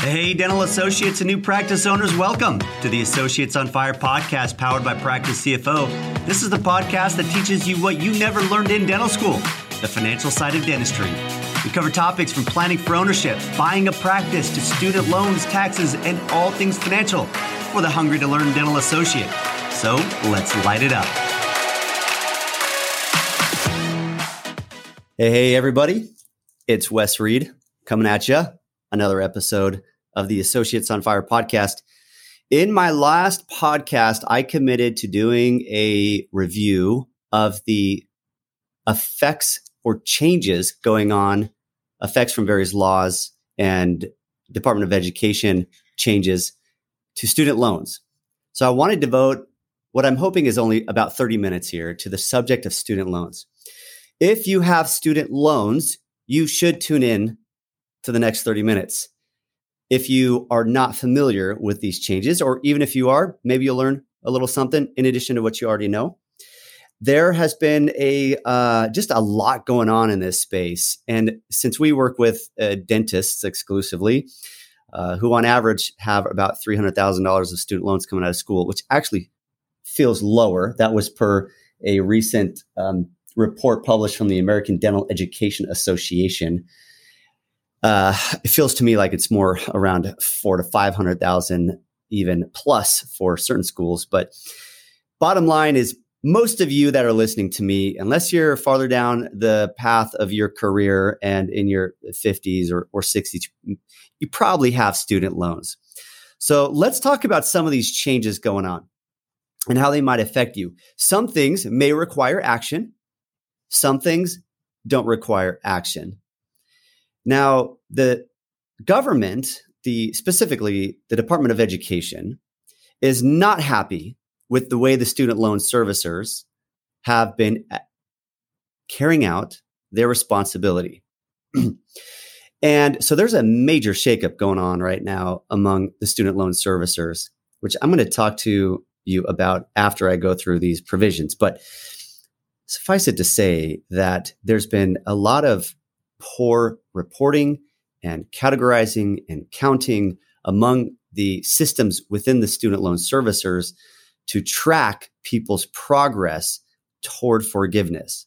Hey, dental associates and new practice owners, welcome to the Associates on Fire podcast powered by Practice CFO. This is the podcast that teaches you what you never learned in dental school the financial side of dentistry. We cover topics from planning for ownership, buying a practice, to student loans, taxes, and all things financial for the hungry to learn dental associate. So let's light it up. Hey, hey, everybody. It's Wes Reed coming at you. Another episode of the Associates on Fire podcast. In my last podcast, I committed to doing a review of the effects or changes going on, effects from various laws and Department of Education changes to student loans. So I want to devote what I'm hoping is only about 30 minutes here to the subject of student loans. If you have student loans, you should tune in to the next 30 minutes if you are not familiar with these changes, or even if you are, maybe you'll learn a little something in addition to what you already know. There has been a uh, just a lot going on in this space, and since we work with uh, dentists exclusively, uh, who on average have about three hundred thousand dollars of student loans coming out of school, which actually feels lower. That was per a recent um, report published from the American Dental Education Association uh, it feels to me like it's more around four to five hundred thousand, even plus for certain schools. But bottom line is, most of you that are listening to me, unless you're farther down the path of your career and in your 50s or, or 60s, you probably have student loans. So let's talk about some of these changes going on and how they might affect you. Some things may require action, some things don't require action. Now, the government, the specifically the Department of Education, is not happy with the way the student loan servicers have been uh, carrying out their responsibility. and so there's a major shakeup going on right now among the student loan servicers, which I'm going to talk to you about after I go through these provisions. But suffice it to say that there's been a lot of poor reporting and categorizing and counting among the systems within the student loan servicers to track people's progress toward forgiveness.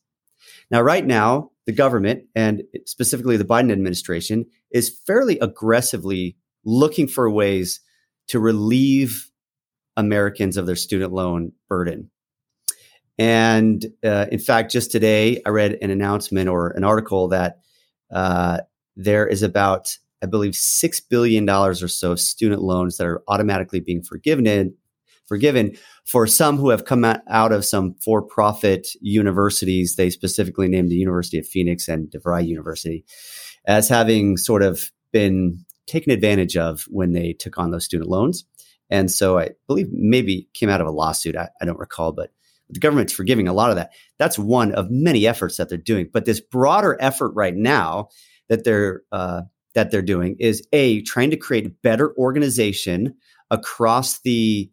Now, right now, the government and specifically the Biden administration is fairly aggressively looking for ways to relieve Americans of their student loan burden. And uh, in fact, just today, I read an announcement or an article that uh, there is about, I believe, six billion dollars or so student loans that are automatically being forgiven forgiven for some who have come out of some for-profit universities. They specifically named the University of Phoenix and DeVry University as having sort of been taken advantage of when they took on those student loans. And so I believe maybe came out of a lawsuit. I, I don't recall, but the government's forgiving a lot of that. That's one of many efforts that they're doing. But this broader effort right now that they're uh, that they're doing is a trying to create better organization across the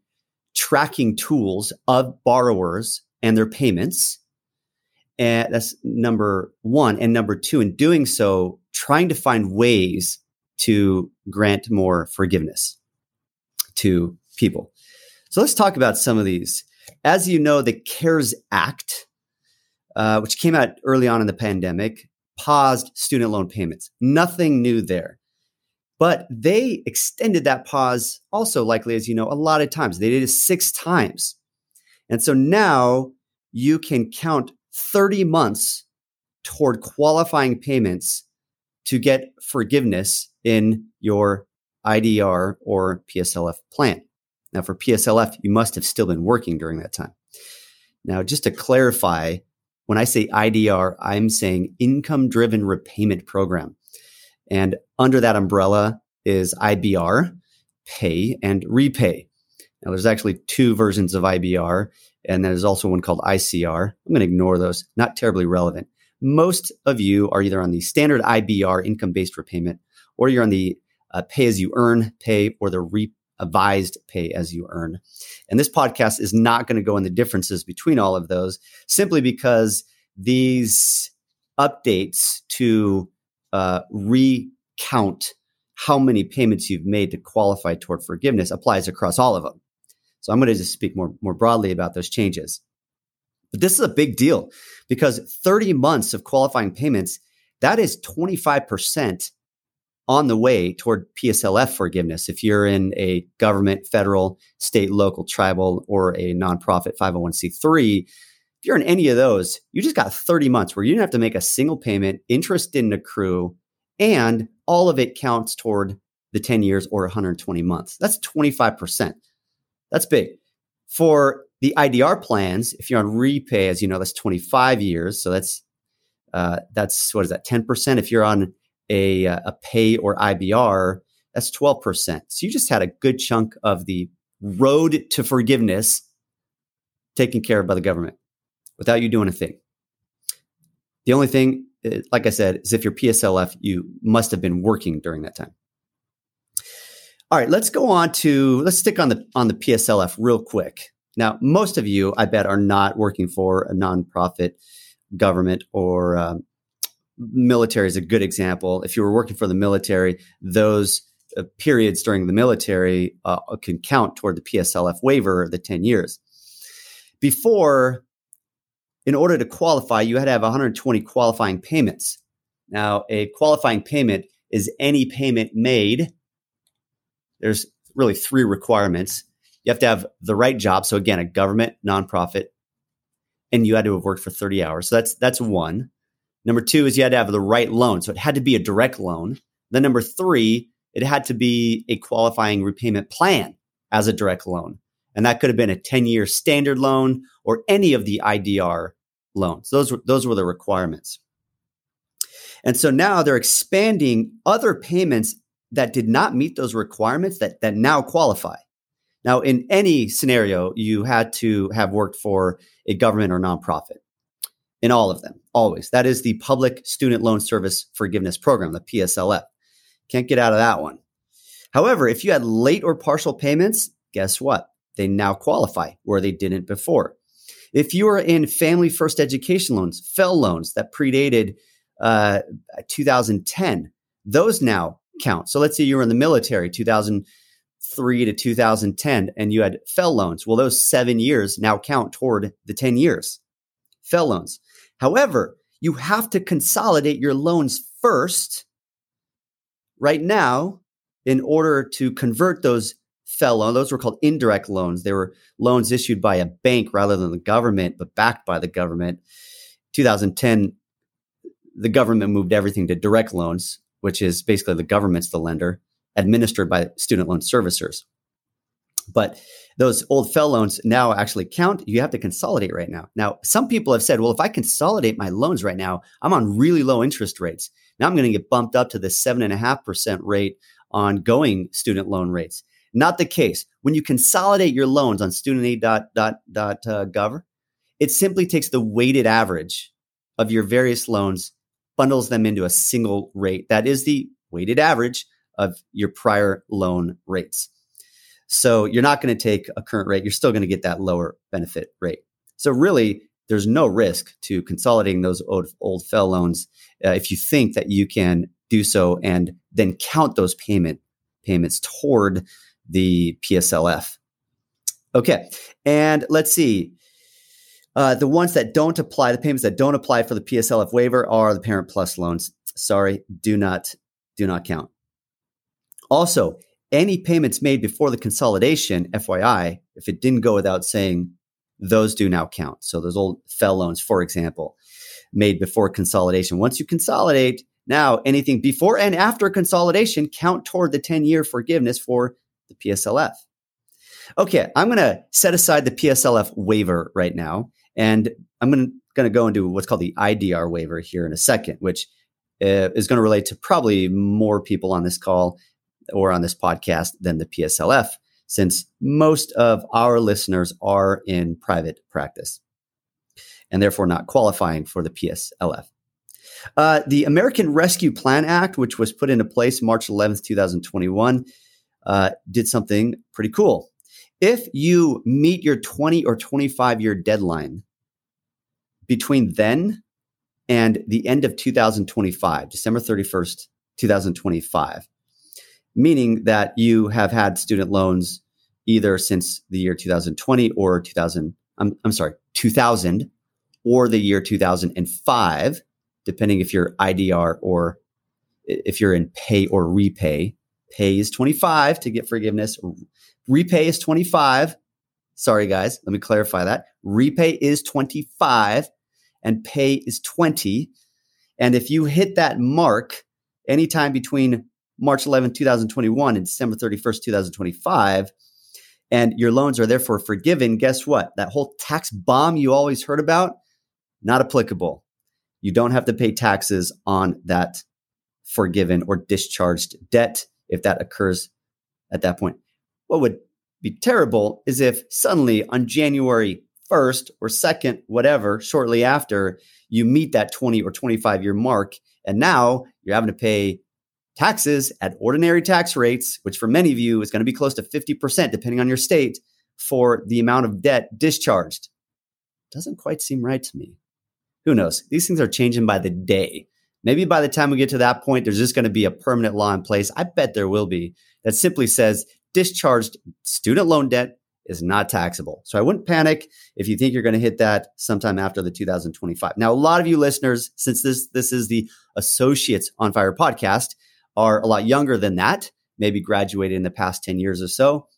tracking tools of borrowers and their payments. And that's number one. And number two, in doing so, trying to find ways to grant more forgiveness to people. So let's talk about some of these. As you know, the CARES Act, uh, which came out early on in the pandemic, paused student loan payments. Nothing new there. But they extended that pause also, likely, as you know, a lot of times. They did it six times. And so now you can count 30 months toward qualifying payments to get forgiveness in your IDR or PSLF plan. Now, for PSLF, you must have still been working during that time. Now, just to clarify, when I say IDR, I'm saying income driven repayment program. And under that umbrella is IBR, pay and repay. Now, there's actually two versions of IBR, and there's also one called ICR. I'm going to ignore those, not terribly relevant. Most of you are either on the standard IBR, income based repayment, or you're on the uh, pay as you earn pay or the re- advised pay as you earn. And this podcast is not going to go in the differences between all of those simply because these updates to uh, recount how many payments you've made to qualify toward forgiveness applies across all of them. So I'm going to just speak more, more broadly about those changes. But this is a big deal because 30 months of qualifying payments, that is 25% on the way toward PSLF forgiveness. If you're in a government, federal, state, local, tribal, or a nonprofit 501c3, if you're in any of those, you just got 30 months where you didn't have to make a single payment, interest didn't accrue, and all of it counts toward the 10 years or 120 months. That's 25%. That's big. For the IDR plans, if you're on repay, as you know, that's 25 years. So that's uh, that's what is that 10%? If you're on a, uh, a pay or IBR, that's 12%. So you just had a good chunk of the road to forgiveness taken care of by the government without you doing a thing. The only thing, uh, like I said, is if you're PSLF, you must have been working during that time. All right, let's go on to let's stick on the on the PSLF real quick. Now, most of you, I bet, are not working for a nonprofit, government, or um, military is a good example. If you were working for the military, those uh, periods during the military uh, can count toward the PSLF waiver, of the 10 years. Before, in order to qualify, you had to have 120 qualifying payments. Now, a qualifying payment is any payment made there's really three requirements. You have to have the right job. So again, a government nonprofit, and you had to have worked for 30 hours. So that's that's one. Number two is you had to have the right loan. So it had to be a direct loan. Then number three, it had to be a qualifying repayment plan as a direct loan. And that could have been a 10 year standard loan or any of the IDR loans. Those were, those were the requirements. And so now they're expanding other payments that did not meet those requirements that, that now qualify. Now, in any scenario, you had to have worked for a government or nonprofit. In all of them, always. That is the Public Student Loan Service Forgiveness Program, the PSLF. Can't get out of that one. However, if you had late or partial payments, guess what? They now qualify where they didn't before. If you are in family first education loans, FFEL loans that predated uh, 2010, those now count. So let's say you were in the military 2003 to 2010 and you had FFEL loans. Well, those seven years now count toward the 10 years. FFEL loans. However, you have to consolidate your loans first right now in order to convert those FFEL loans. Those were called indirect loans. They were loans issued by a bank rather than the government, but backed by the government. 2010, the government moved everything to direct loans which is basically the government's the lender, administered by student loan servicers. But those old FFEL loans now actually count. You have to consolidate right now. Now, some people have said, well, if I consolidate my loans right now, I'm on really low interest rates. Now I'm going to get bumped up to the 7.5% rate on going student loan rates. Not the case. When you consolidate your loans on studentaid.gov, uh, it simply takes the weighted average of your various loans bundles them into a single rate. That is the weighted average of your prior loan rates. So you're not going to take a current rate, you're still going to get that lower benefit rate. So really, there's no risk to consolidating those old, old FFEL loans uh, if you think that you can do so and then count those payment payments toward the PSLF. Okay, and let's see. Uh, the ones that don't apply, the payments that don't apply for the PSLF waiver are the Parent Plus loans. Sorry, do not do not count. Also, any payments made before the consolidation, FYI, if it didn't go without saying, those do now count. So those old FFEL loans, for example, made before consolidation. Once you consolidate, now anything before and after consolidation count toward the 10 year forgiveness for the PSLF. Okay, I'm going to set aside the PSLF waiver right now and I'm going to go into what's called the IDR waiver here in a second, which uh, is going to relate to probably more people on this call or on this podcast than the PSLF, since most of our listeners are in private practice and therefore not qualifying for the PSLF. Uh, the American Rescue Plan Act, which was put into place March 11th, 2021, uh, did something pretty cool. If you meet your 20 or 25 year deadline between then and the end of 2025, December 31st, 2025, meaning that you have had student loans either since the year 2020 or 2000, I'm, I'm sorry, 2000 or the year 2005, depending if you're IDR or if you're in pay or repay. Pay is 25 to get forgiveness. Repay is 25. Sorry, guys. Let me clarify that. Repay is 25 and pay is 20. And if you hit that mark anytime between March 11, 2021 and December 31st, 2025, and your loans are therefore forgiven, guess what? That whole tax bomb you always heard about, not applicable. You don't have to pay taxes on that forgiven or discharged debt if that occurs at that point. What would be terrible is if suddenly on January 1st or 2nd, whatever, shortly after, you meet that 20 or 25 year mark. And now you're having to pay taxes at ordinary tax rates, which for many of you is going to be close to 50%, depending on your state, for the amount of debt discharged. Doesn't quite seem right to me. Who knows? These things are changing by the day. Maybe by the time we get to that point, there's just going to be a permanent law in place. I bet there will be that simply says discharged student loan debt is not taxable. So I wouldn't panic if you think you're going to hit that sometime after the 2025. Now, a lot of you listeners, since this this is the Associates on Fire podcast, are a lot younger than that, maybe graduated in the past 10 years or so.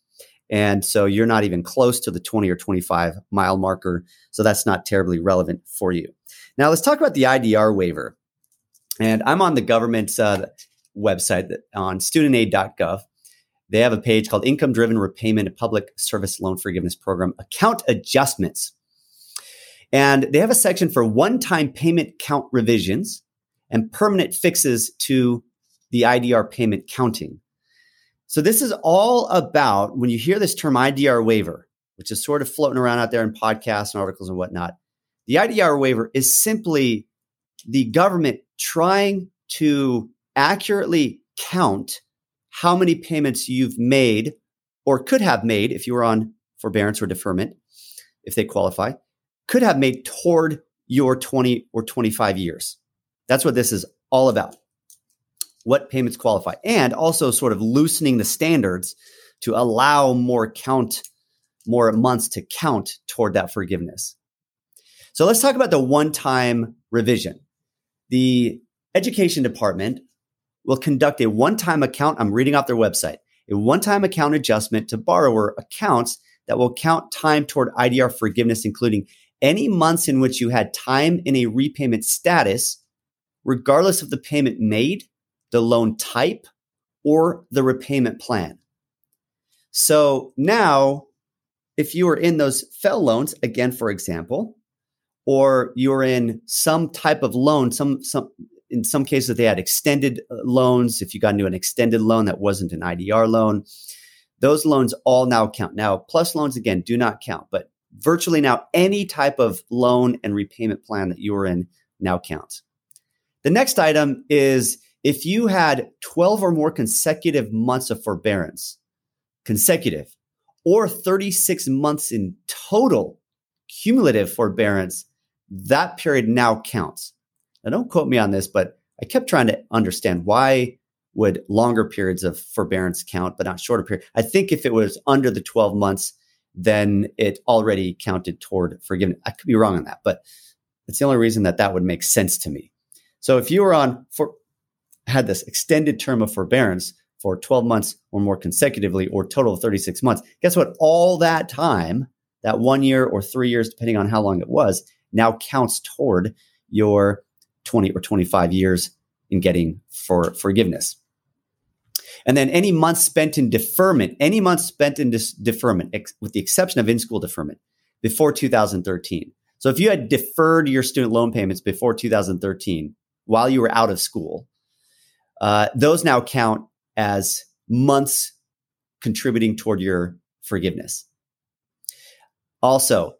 And so you're not even close to the 20 or 25 mile marker. So that's not terribly relevant for you. Now, let's talk about the IDR waiver. And I'm on the government's uh, website on studentaid.gov. They have a page called Income Driven Repayment Public Service Loan Forgiveness Program Account Adjustments. And they have a section for one time payment count revisions and permanent fixes to the IDR payment counting. So, this is all about when you hear this term IDR waiver, which is sort of floating around out there in podcasts and articles and whatnot. The IDR waiver is simply the government trying to accurately count how many payments you've made or could have made if you were on forbearance or deferment, if they qualify, could have made toward your 20 or 25 years. That's what this is all about. What payments qualify, and also sort of loosening the standards to allow more count, more months to count toward that forgiveness. So let's talk about the one time revision. The education department will conduct a one time account. I'm reading off their website a one time account adjustment to borrower accounts that will count time toward IDR forgiveness, including any months in which you had time in a repayment status, regardless of the payment made, the loan type, or the repayment plan. So now, if you were in those FFEL loans, again, for example, or you're in some type of loan, some, some in some cases they had extended uh, loans. If you got into an extended loan that wasn't an idr loan those loans all now count. Now plus loans again do not count but virtually now any type of loan and repayment plan that you are in now counts. The next item is if you had 12 or more consecutive months of forbearance consecutive or 36 months in total cumulative forbearance that period now counts now, don't quote me on this, but I kept trying to understand why would longer periods of forbearance count, but not shorter period. I think if it was under the 12 months, then it already counted toward forgiveness. I could be wrong on that, but it's the only reason that that would make sense to me. So if you were on for had this extended term of forbearance for 12 months or more consecutively, or total of 36 months, guess what? All that time, that one year or three years, depending on how long it was, now counts toward your 20 or 25 years in getting for forgiveness. And then any month spent in deferment, any month spent in dis- deferment, ex- with the exception of in school deferment, before 2013. So if you had deferred your student loan payments before 2013 while you were out of school, uh, those now count as months contributing toward your forgiveness. Also,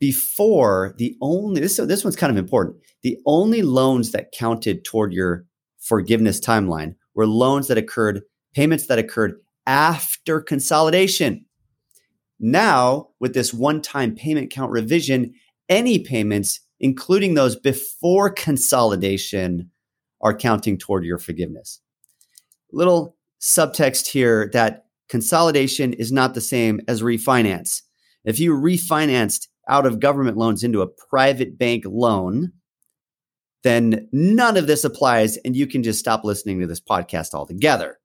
before the only this this one's kind of important. The only loans that counted toward your forgiveness timeline were loans that occurred, payments that occurred after consolidation. Now, with this one-time payment count revision, any payments, including those before consolidation, are counting toward your forgiveness. Little subtext here that consolidation is not the same as refinance. If you refinanced out of government loans into a private bank loan, then none of this applies and you can just stop listening to this podcast altogether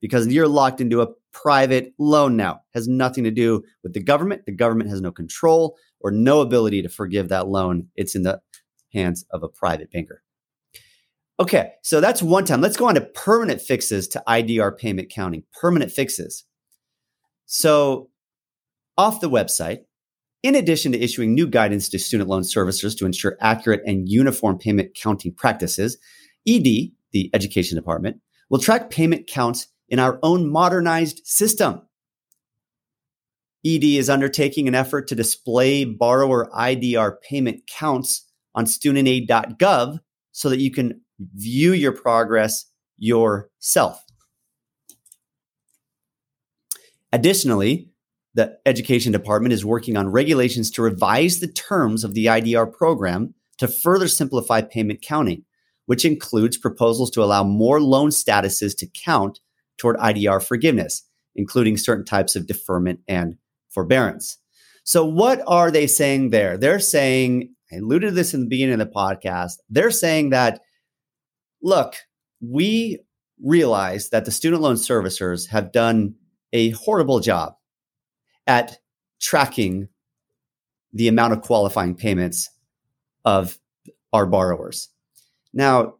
because you're locked into a private loan now. It has nothing to do with the government. The government has no control or no ability to forgive that loan. It's in the hands of a private banker. Okay, so that's one time. Let's go on to permanent fixes to IDR payment counting. Permanent fixes. So, off the website, in addition to issuing new guidance to student loan servicers to ensure accurate and uniform payment counting practices, ED, the Education Department, will track payment counts in our own modernized system. ED is undertaking an effort to display borrower IDR payment counts on studentaid.gov so that you can view your progress yourself. Additionally, the education department is working on regulations to revise the terms of the IDR program to further simplify payment counting, which includes proposals to allow more loan statuses to count toward IDR forgiveness, including certain types of deferment and forbearance. So, what are they saying there? They're saying, I alluded to this in the beginning of the podcast, they're saying that look, we realize that the student loan servicers have done a horrible job at tracking the amount of qualifying payments of our borrowers. Now,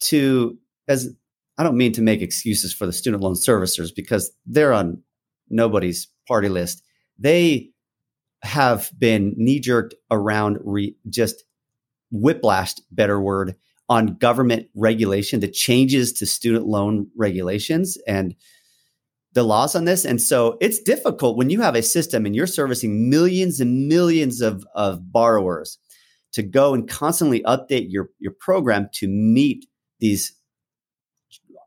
to as I don't mean to make excuses for the student loan servicers because they're on nobody's party list. They have been knee jerked around re, just whiplashed, better word, on government regulation, the changes to student loan regulations and the laws on this. And so it's difficult when you have a system and you're servicing millions and millions of, of borrowers to go and constantly update your, your program to meet these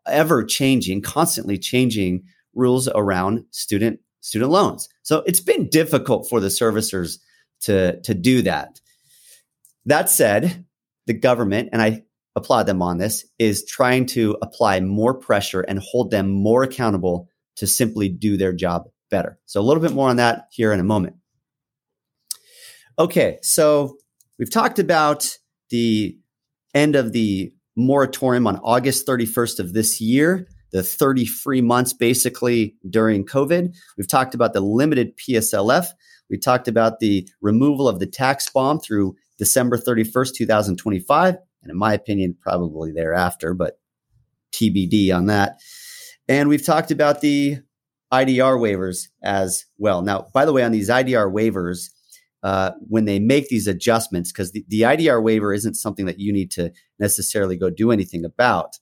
ever changing, constantly changing rules around student student loans. So it's been difficult for the servicers to to do that. That said, the government and I applaud them on this, is trying to apply more pressure and hold them more accountable to simply do their job better. So, a little bit more on that here in a moment. Okay, so we've talked about the end of the moratorium on August 31st of this year, the 30 free months basically during COVID. We've talked about the limited PSLF. We talked about the removal of the tax bomb through December 31st, 2025 and in my opinion, probably thereafter, but TBD on that. And we've talked about the IDR waivers as well. Now, by the way, on these IDR waivers, uh, when they make these adjustments, because the, the IDR waiver isn't something that you need to necessarily go do anything about,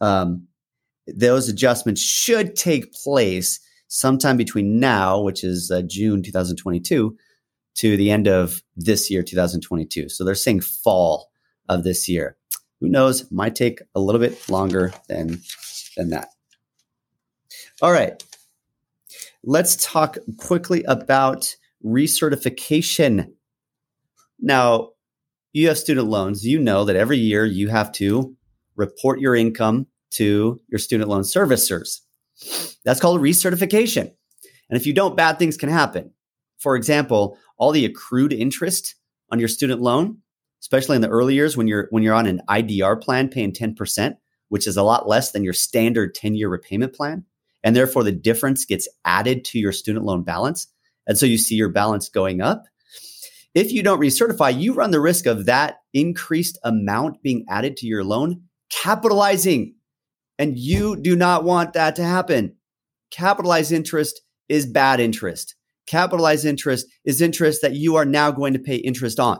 um, those adjustments should take place sometime between now, which is uh, June 2022, to the end of this year, 2022. So they're saying fall of this year. Who knows? Might take a little bit longer than than that. All right. Let's talk quickly about recertification. Now, you have student loans. You know that every year you have to report your income to your student loan servicers. That's called recertification. And if you don't, bad things can happen. For example, all the accrued interest on your student loan especially in the early years when you're when you're on an IDR plan paying 10%, which is a lot less than your standard 10-year repayment plan. And therefore the difference gets added to your student loan balance. And so you see your balance going up. If you don't recertify, you run the risk of that increased amount being added to your loan capitalizing. And you do not want that to happen. Capitalized interest is bad interest. Capitalized interest is interest that you are now going to pay interest on.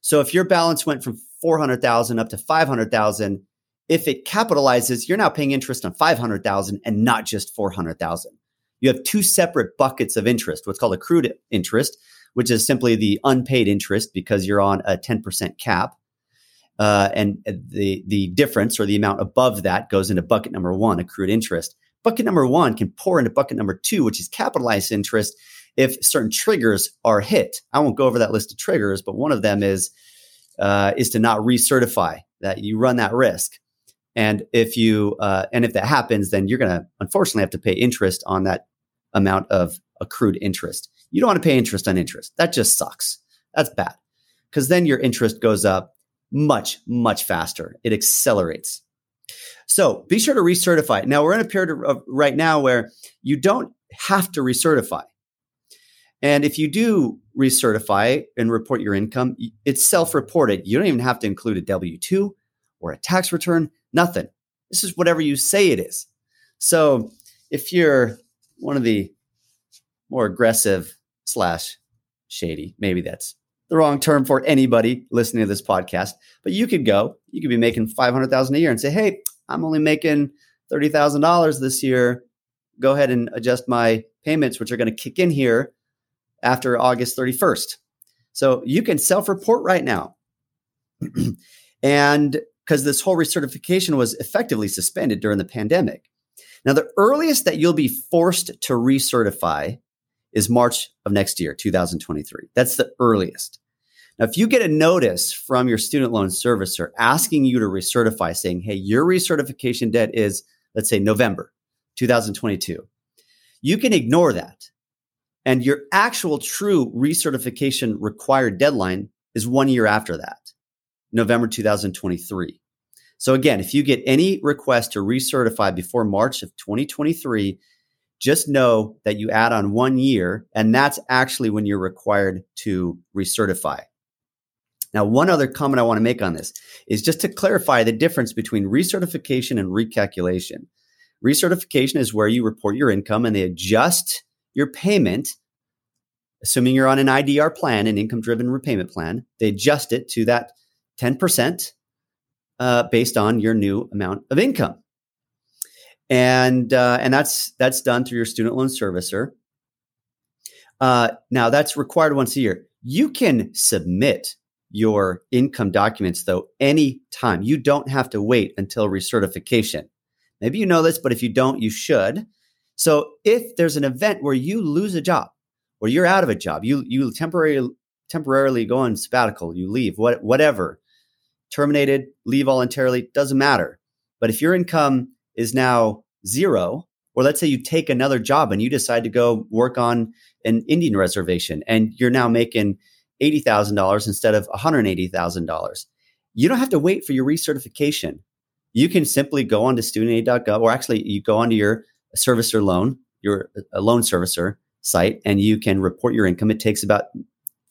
So if your balance went from 400,000 up to 500,000, if it capitalizes, you're now paying interest on 500,000 and not just 400,000. You have two separate buckets of interest, what's called accrued interest, which is simply the unpaid interest because you're on a 10% cap. Uh, and the, the difference or the amount above that goes into bucket number one, accrued interest. Bucket number one can pour into bucket number two, which is capitalized interest if certain triggers are hit. I won't go over that list of triggers, but one of them is uh, is to not recertify that you run that risk. And if you uh, and if that happens, then you're going to unfortunately have to pay interest on that amount of accrued interest. You don't want to pay interest on interest. That just sucks. That's bad because then your interest goes up much much faster. It accelerates. So be sure to recertify. Now we're in a period of right now where you don't have to recertify. And if you do recertify and report your income, it's self reported. You don't even have to include a W 2 or a tax return, nothing. This is whatever you say it is. So if you're one of the more aggressive slash shady, maybe that's the wrong term for anybody listening to this podcast, but you could go, you could be making 500,000 a year and say, Hey, I'm only making $30,000 this year. Go ahead and adjust my payments, which are going to kick in here after August 31st. So you can self report right now. and because this whole recertification was effectively suspended during the pandemic. Now, the earliest that you'll be forced to recertify is March of next year, 2023. That's the earliest. Now, if you get a notice from your student loan servicer asking you to recertify, saying, hey, your recertification debt is, let's say, November 2022, you can ignore that and your actual true recertification required deadline is one year after that, November 2023. So again, if you get any request to recertify before March of 2023, just know that you add on one year, and that's actually when you're required to recertify. Now, one other comment I want to make on this is just to clarify the difference between recertification and recalculation. Recertification is where you report your income and they adjust your payment, assuming you're on an IDR plan, an income driven repayment plan, they adjust it to that 10% uh, based on your new amount of income. And, uh, and that's, that's done through your student loan servicer. Uh, now, that's required once a year. You can submit your income documents, though, any time. You don't have to wait until recertification. Maybe you know this, but if you don't, you should. So if there's an event where you lose a job or you're out of a job, you you temporarily temporarily go on sabbatical, you leave, what, whatever, terminated, leave voluntarily, doesn't matter. But if your income is now zero, or let's say you take another job and you decide to go work on an Indian reservation and you're now making $80,000 instead of $180,000, you don't have to wait for your recertification. You can simply go onto studentaid.gov, or actually, you go onto your servicer loan, your loan servicer site, and you can report your income. It takes about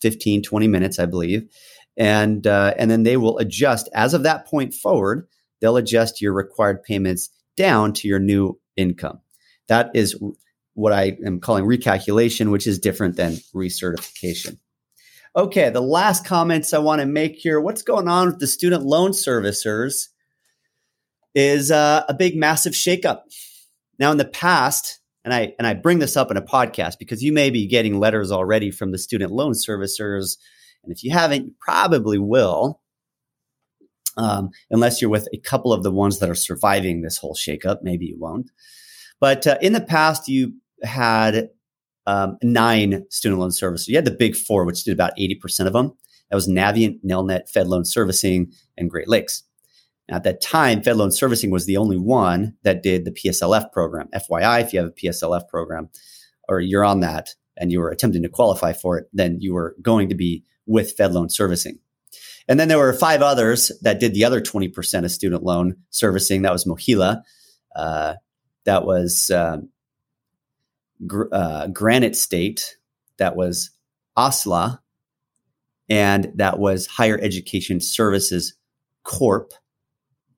15, 20 minutes, I believe. And, uh, and then they will adjust as of that point forward, they'll adjust your required payments down to your new income. That is what I am calling recalculation, which is different than recertification. Okay, the last comments I want to make here what's going on with the student loan servicers is uh, a big, massive shakeup. Now, in the past, and I and I bring this up in a podcast because you may be getting letters already from the student loan servicers, and if you haven't, you probably will, um, unless you're with a couple of the ones that are surviving this whole shakeup. Maybe you won't. But uh, in the past, you had um, nine student loan servicers. You had the big four, which did about eighty percent of them. That was Navient, Nelnet, Fed Loan Servicing, and Great Lakes. Now, At that time, Fed Loan Servicing was the only one that did the PSLF program. FYI, if you have a PSLF program or you're on that and you were attempting to qualify for it, then you were going to be with Fed Loan Servicing. And then there were five others that did the other 20% of student loan servicing. That was MOHELA. Uh, that was um, Gr- uh, Granite State. That was OSLA. And that was Higher Education Services Corp.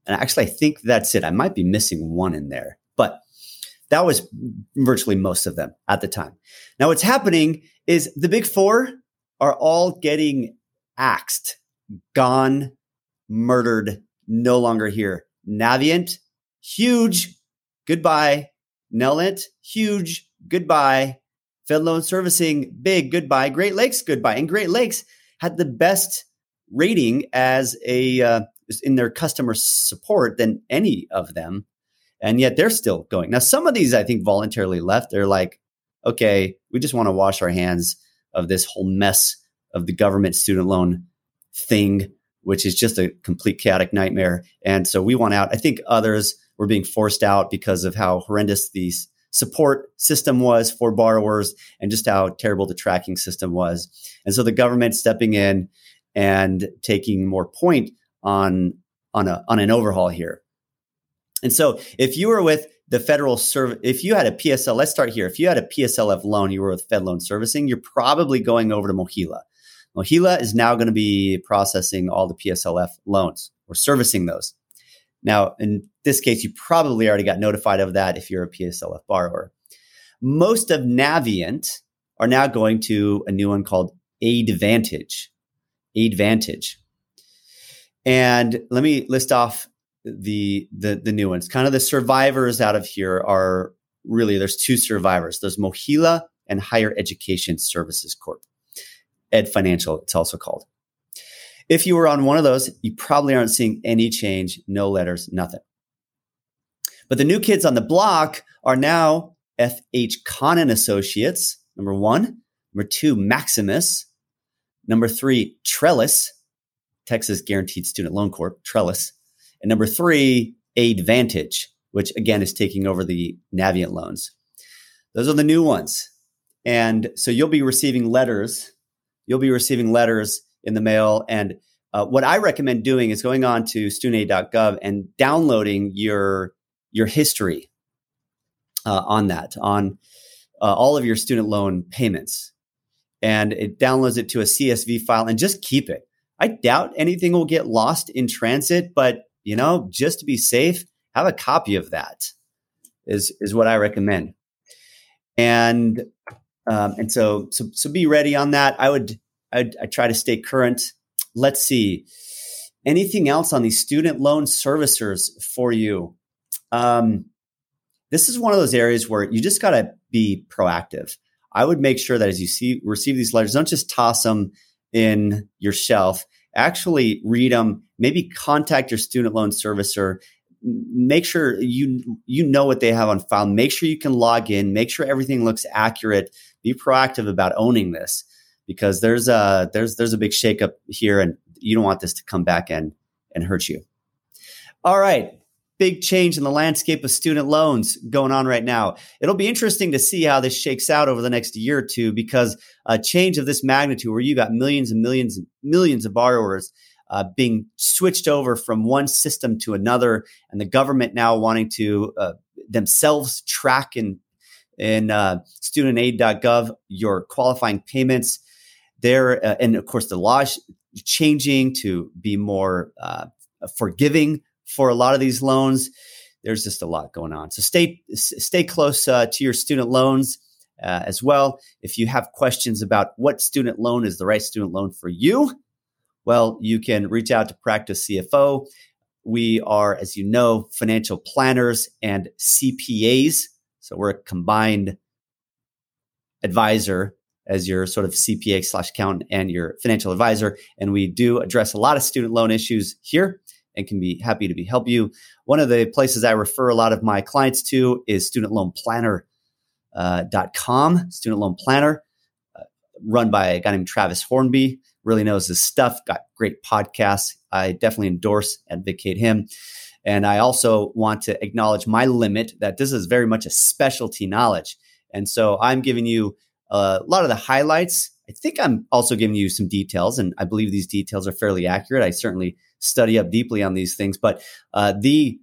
And actually, I think that's it. I might be missing one in there, but that was virtually most of them at the time. Now, what's happening is the big four are all getting axed, gone, murdered, no longer here. Navient, huge, goodbye. Nelnet, huge, goodbye. Fed Loan Servicing, big, goodbye. Great Lakes, goodbye. And Great Lakes had the best rating as a uh, in their customer support than any of them. And yet they're still going. Now, some of these I think voluntarily left. They're like, okay, we just want to wash our hands of this whole mess of the government student loan thing which is just a complete chaotic nightmare. And so we want out. I think others were being forced out because of how horrendous the support system was for borrowers and just how terrible the tracking system was. And so the government stepping in and taking more point on on a on an overhaul here. And so if you were with the federal service, if you had a PSL, let's start here. If you had a PSLF loan, you were with Fed Loan Servicing, you're probably going over to MOHELA. MOHELA is now going to be processing all the PSLF loans or servicing those. Now, in this case, you probably already got notified of that if you're a PSLF borrower. Most of Navient are now going to a new one called Aidvantage. Aidvantage. And let me list off the, the the new ones. Kind of the survivors out of here are really there's two survivors. There's MOHELA and Higher Education Services Corp. Ed Financial, it's also called. If you were on one of those, you probably aren't seeing any change, no letters, nothing. But the new kids on the block are now FH Connon Associates, number one. Number two, Maximus. Number three, Trellis, Texas Guaranteed Student Loan Corp, Trellis. And number three, Aidvantage, which again is taking over the Navient loans. Those are the new ones. And so you'll be receiving letters. You'll be receiving letters in the mail. And uh, what I recommend doing is going on to studentaid.gov and downloading your your history uh, on that on uh, all of your student loan payments, and it downloads it to a CSV file and just keep it. I doubt anything will get lost in transit, but you know, just to be safe, have a copy of that. Is is what I recommend. And um, and so so so be ready on that. I would I, I try to stay current. Let's see. Anything else on these student loan servicers for you? Um, this is one of those areas where you just got to be proactive. I would make sure that as you see receive these letters, don't just toss them in your shelf. Actually read them. Maybe contact your student loan servicer. Make sure you you know what they have on file. Make sure you can log in. Make sure everything looks accurate. Be proactive about owning this because there's a there's there's a big shakeup here, and you don't want this to come back and and hurt you. All right, big change in the landscape of student loans going on right now. It'll be interesting to see how this shakes out over the next year or two because a change of this magnitude, where you got millions and millions and millions of borrowers. Uh, being switched over from one system to another, and the government now wanting to uh, themselves track in in uh, studentaid.gov your qualifying payments there, uh, and of course, the law changing to be more uh, forgiving for a lot of these loans. There's just a lot going on. So stay stay close uh, to your student loans uh, as well. If you have questions about what student loan is the right student loan for you, well, you can reach out to Practice CFO. We are, as you know, financial planners and CPAs. So we're a combined advisor as your sort of CPA slash accountant and your financial advisor. And we do address a lot of student loan issues here and can be happy to be help you. One of the places I refer a lot of my clients to is studentloanplanner.com, uh, student loan planner, uh, run by a guy named Travis Hornsby. Really knows his stuff, got great podcasts. I definitely endorse, advocate him. And I also want to acknowledge my limit that this is very much a specialty knowledge. And so I'm giving you a lot of the highlights. I think I'm also giving you some details, and I believe these details are fairly accurate. I certainly study up deeply on these things, but uh, the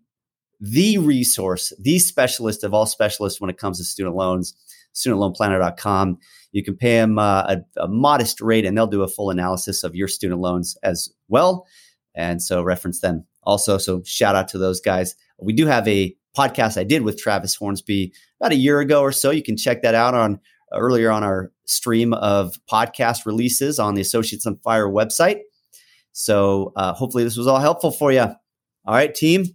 the resource, the specialist of all specialists when it comes to student loans, studentloanplanner.com. You can pay them uh, a, a, modest rate, and they'll do a full analysis of your student loans as well. And so reference them also. So shout out to those guys. We do have a podcast I did with Travis Hornsby about a year ago or so. You can check that out on earlier on our stream of podcast releases on the Associates on Fire website. So uh, hopefully this was all helpful for you. All right, team.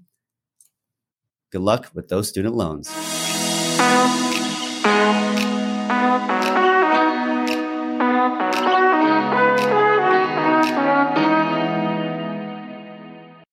Good luck with those student loans.